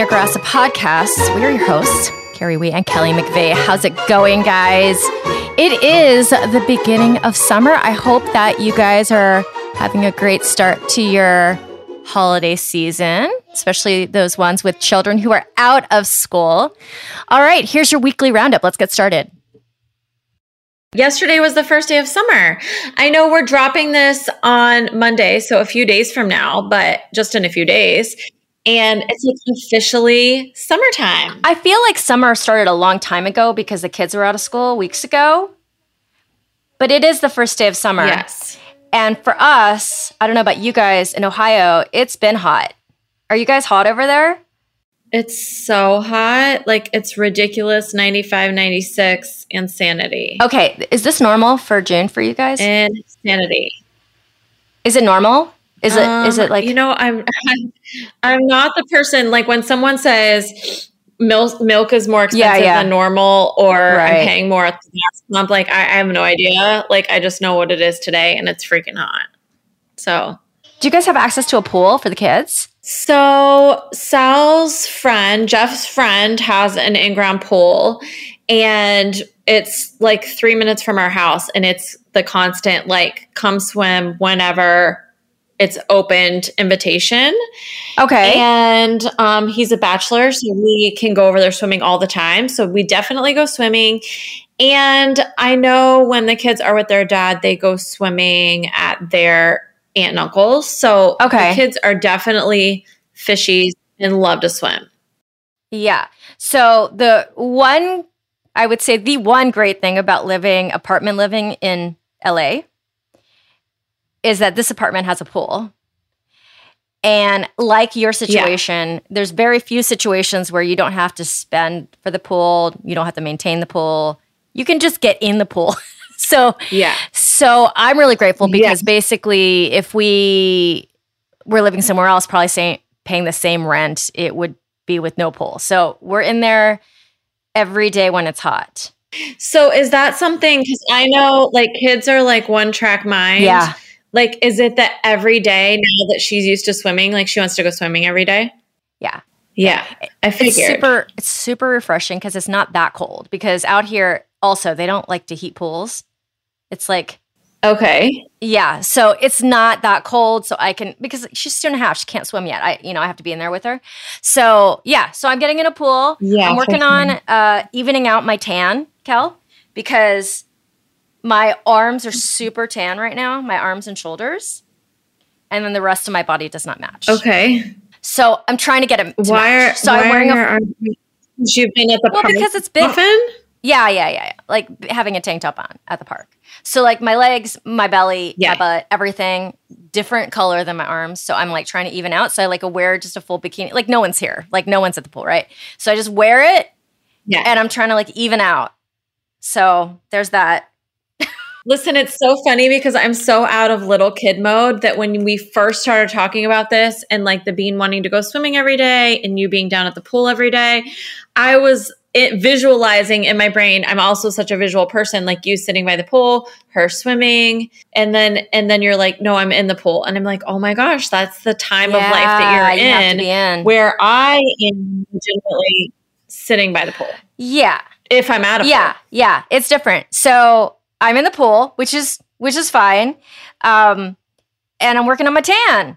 Greener Grass, a podcast. We are your hosts, Carrie Wee and Kelly McVeigh. How's it going, guys? It is the beginning of summer. I hope that you guys are having a great start to your holiday season, especially those ones with children who are out of school. All right, here's your weekly roundup. Let's get started. Yesterday was the first day of summer. I know we're dropping this on Monday, so a few days from now, but just in a few days. And it's like officially summertime. I feel like summer started a long time ago because the kids were out of school weeks ago. But it is the first day of summer. Yes. And for us, I don't know about you guys in Ohio, it's been hot. Are you guys hot over there? It's so hot. Like it's ridiculous 95, 96 insanity. Okay, is this normal for June for you guys? Insanity. Is it normal? Is it Um, is it like you know I'm I'm not the person like when someone says milk milk is more Yeah, expensive yeah. than normal or Right. I'm paying more at the gas pump like I, I have no idea like I just know what it is today and it's freaking hot. So Do you guys have access to a pool for the kids? so Sal's friend, Jeff's friend, has an in-ground pool, and it's like three minutes from our house, and it's the constant like come swim whenever it's opened invitation. Okay. And um, he's a bachelor, so we can go over there swimming all the time. So we definitely go swimming. And I know when the kids are with their dad, they go swimming at their aunt and uncles. So Okay. the kids are definitely fishies and love to swim. Yeah. So the one I would say the one great thing about living apartment living in LA is that this apartment has a pool. And like your situation, there's very few situations where you don't have to spend for the pool, you don't have to maintain the pool. You can just get in the pool. so Yeah. so I'm really grateful Yeah. because basically, if we were living somewhere else, probably saying paying the same rent, it would be with no pool. So we're in there every day when it's hot. So is that something? Because I know like kids are like one track mind. Yeah. Like, is it that every day now that she's used to swimming, like she wants to go swimming every day? Yeah. Yeah. I figured. It's super it's super refreshing because it's not that cold. Because out here also they don't like to heat pools. It's like okay. Yeah, so it's not that cold, so I can because she's two and a half. She can't swim yet. I, you know, I have to be in there with her. So yeah, so I'm getting in a pool. Yeah, I'm working on uh, evening out my tan, Kel, because my arms are super tan right now. My arms and shoulders, and then the rest of my body does not match. Okay. So I'm trying to get it. To Why are match. So why I'm wearing are a your arms- You've been at the well park because it's been often. yeah, yeah, yeah, yeah. Like having a tank top on at the park. So like my legs, my belly, Yeah. my butt, everything different color than my arms. So I'm like trying to even out. So I like wear just a full bikini. Like no one's here. Like no one's at the pool, right? So I just wear it Yeah. and I'm trying to like even out. So there's that. Listen, it's so funny because I'm so out of little kid mode that when we first started talking about this and like the bean wanting to go swimming every day and you being down at the pool every day, I was it, visualizing in my brain. I'm also such a visual person, like you sitting by the pool, her swimming, and then and then you're like, no, I'm in the pool, and I'm like, oh my gosh, that's the time of life that you're you in, in. where I am legitimately sitting by the pool yeah. if I'm out of pool. Yeah, pool. yeah, it's different. So I'm in the pool, which is which is fine. Um and I'm working on my tan.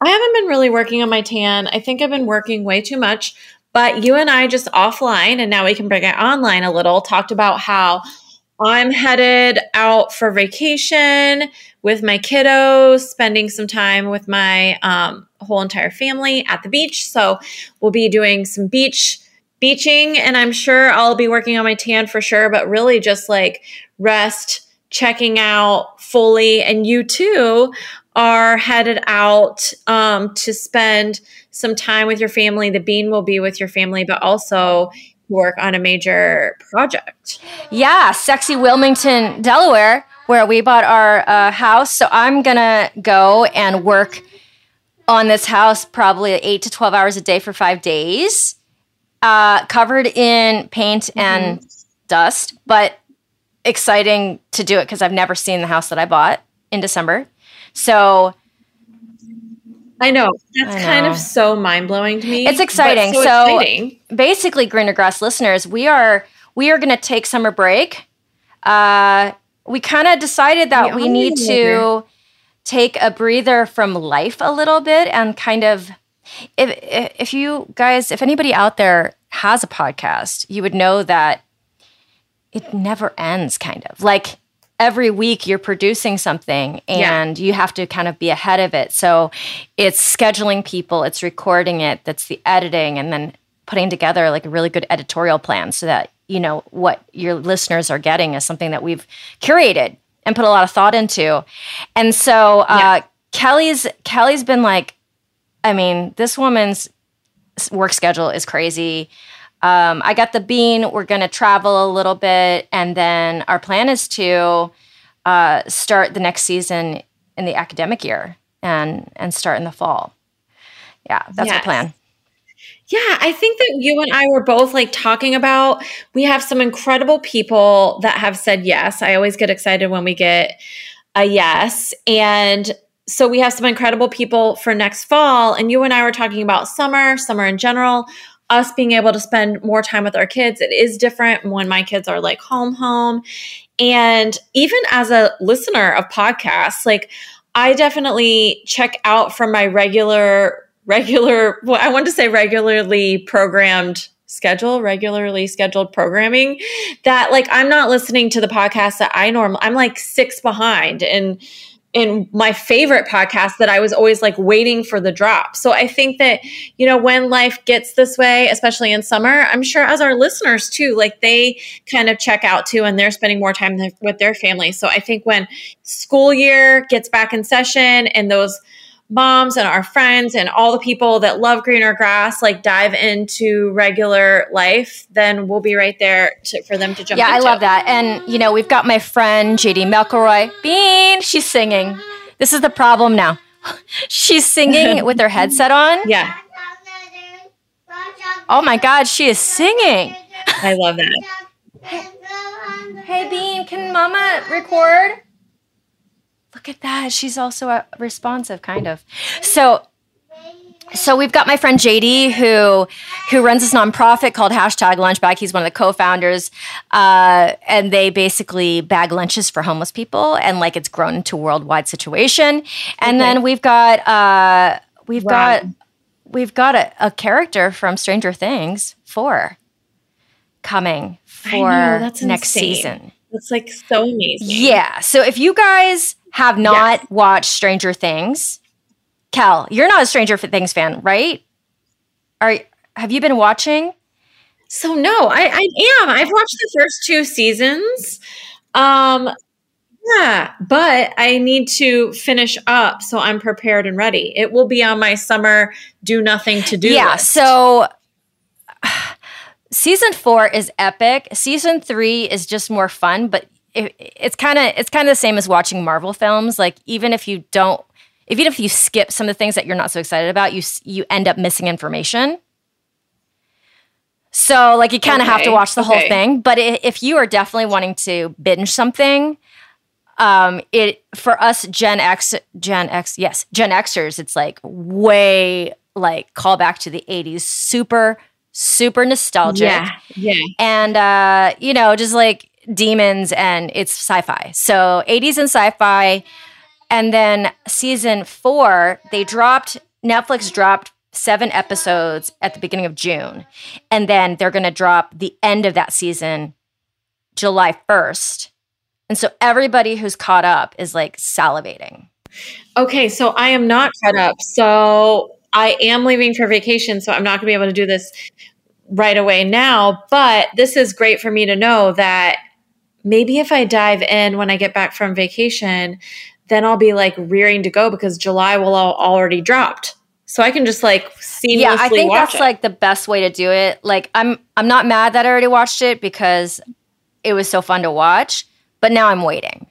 I haven't been really working on my tan. I think I've been working way too much. But you and I just offline, and now we can bring it online a little, talked about how I'm headed out for vacation with my kiddos, spending some time with my um, whole entire family at the beach. So we'll be doing some beach beaching, and I'm sure I'll be working on my tan for sure, but really just like rest, checking out fully. And you too are headed out um, to spend some time with your family. The bean will be with your family, but also work on a major project. Yeah, sexy Wilmington, Delaware, where we bought our uh, house. So I'm gonna go and work on this house probably eight to twelve hours a day for five days, uh, covered in paint and dust, but exciting to do it because I've never seen the house that I bought in December. So I know. That's I kind of so mind blowing to me. It's exciting. So- exciting. basically greener grass listeners we are we are going to take summer break uh we kind of decided that We we need to take a breather from life a little bit and kind of if if you guys if anybody out there has a podcast you would know that it never ends kind of. Like every week you're producing something Yeah. and you have to kind of be ahead of it. So it's scheduling people it's recording it that's the editing and then putting together like a really good editorial plan so that you know what your listeners are getting is something that we've curated and put a lot of thought into. And so uh, kelly's kelly's been like i mean this woman's work schedule is crazy um, I got the bean. We're going to travel a little bit. And then our plan is to uh, start the next season in the academic year and, and start in the fall. Yeah, that's Yes. plan. Yeah, I think that you and I were both like talking about we have some incredible people that have said yes. I always get excited when we get a yes. And so we have some incredible people for next fall. And you and I were talking about summer, summer in general, us being able to spend more time with our kids. It is different when my kids are like home, home. And even as a listener of podcasts, like I definitely check out from my regular regular well, I want to say regularly programmed schedule, regularly scheduled programming that like I'm not listening to the podcast that I normally I'm like 6 behind and in my favorite podcast that I was always like waiting for the drop. So I think that, you know, when life gets this way, especially in summer, I'm sure as our listeners too, like they kind of check out too and they're spending more time th- with their family. So I think when school year gets back in session and those moms and our friends and all the people that love greener grass like dive into regular life, then we'll be right there to, for them to jump Yeah, I love that. And, you know, we've got my friend JD McElroy. Bean, she's singing. This is the problem now. she's singing with her headset on. Yeah, Oh my God, she is singing. I love that. Hey, Bean, can Mama record? Look at that. She's also uh, responsive, kind of. So, so we've got my friend JD who who runs this nonprofit called hashtag Lunch Bag. He's one of the co-founders, uh, and they basically bag lunches for homeless people, and like it's grown into a worldwide situation. And then we've got uh, we've Wow. got we've got a, a character from Stranger Things four coming for know, next insane. season. It's like so amazing. Yeah. So if you guys have not watched Stranger Things, Cal, you're not a Stranger Things fan, right? Are have you been watching? So no, I, I am. I've watched the first two seasons. Um yeah, but I need to finish up so I'm prepared and ready. It will be on my summer do nothing to do yeah. list. So season four is epic. Season three is just more fun, but it, it's kind of it's kind of the same as watching Marvel films. Like even if you don't, even if you skip some of the things that you're not so excited about, you you end up missing information. So like you kind of have to watch the whole thing. But if you are definitely wanting to binge something, um, it for us Gen X, Gen X, yes, Gen Xers, it's like way like call back to the '80s, super super nostalgic yeah, yeah. and uh, you know, just like demons and it's sci-fi. So 80s and sci-fi. And then season four, they dropped Netflix dropped seven episodes at the beginning of June. And then they're gonna drop the end of that season July 1st. And so everybody who's caught up is like salivating. Okay, so I am not caught up. So I am leaving for vacation, so I'm not going to be able to do this right away now. But this is great for me to know that maybe if I dive in when I get back from vacation, then I'll be like rearing to go because July will all already dropped. So I can just like seamlessly yeah, I think that's it. like the best way to do it. Like I'm I'm not mad that I already watched it because it was so fun to watch, but now I'm waiting.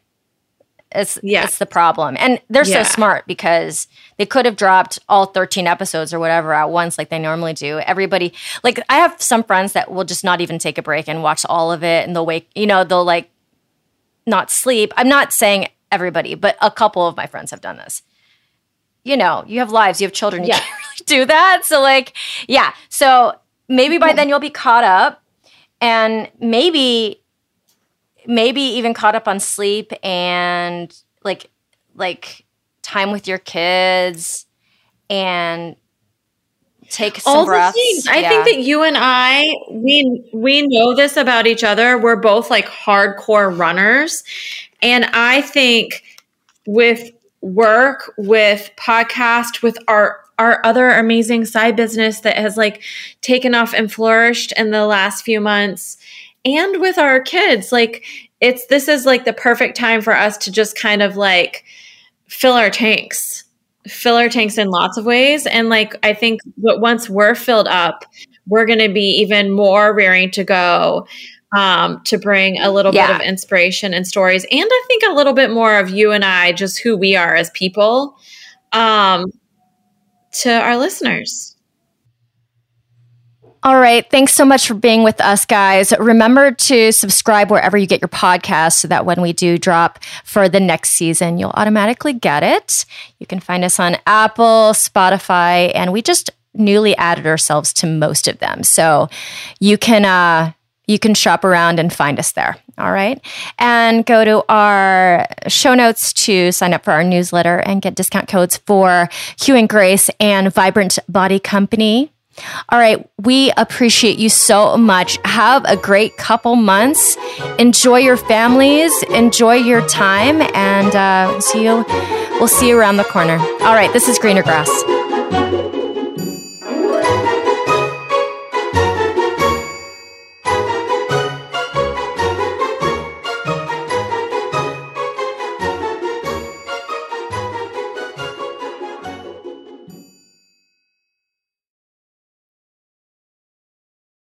It's Yeah. it's the problem. And they're Yeah. so smart because they could have dropped all 13 episodes or whatever at once like they normally do. Everybody like I have some friends that will just not even take a break and watch all of it and they'll wake, you know, they'll like not sleep. I'm not saying everybody, but a couple of my friends have done this. you know, you have lives, you have children, you Yeah. can't really do that. So, like, yeah. So maybe by then you'll be caught up and maybe, maybe even caught up on sleep and like, like time with your kids and take some all breaths. the things. I think that you and I we we know this about each other. We're both like hardcore runners. And I think with work, with podcast, with our our other amazing side business that has like taken off and flourished in the last few months and with our kids, like it's this is like the perfect time for us to just kind of like fill our tanks fill our tanks in lots of ways. And like, I think that once we're filled up, we're going to be even more raring to go um, to bring a little Yeah. bit of inspiration and stories. And I think a little bit more of you and I, just who we are as people, um, to our listeners. All right. Thanks so much for being with us, guys. Remember to subscribe wherever you get your podcast so that when we do drop for the next season, you'll automatically get it. You can find us on Apple, Spotify, and we just newly added ourselves to most of them. So you can, uh, you can shop around and find us there. All right. And go to our show notes to sign up for our newsletter and get discount codes for Hugh and Grace and Vibrant Body Company. All right. We appreciate you so much. Have a great couple months. Enjoy your families. Enjoy your time. And uh, see you. We'll see you around the corner. All right. This is Greener Grass.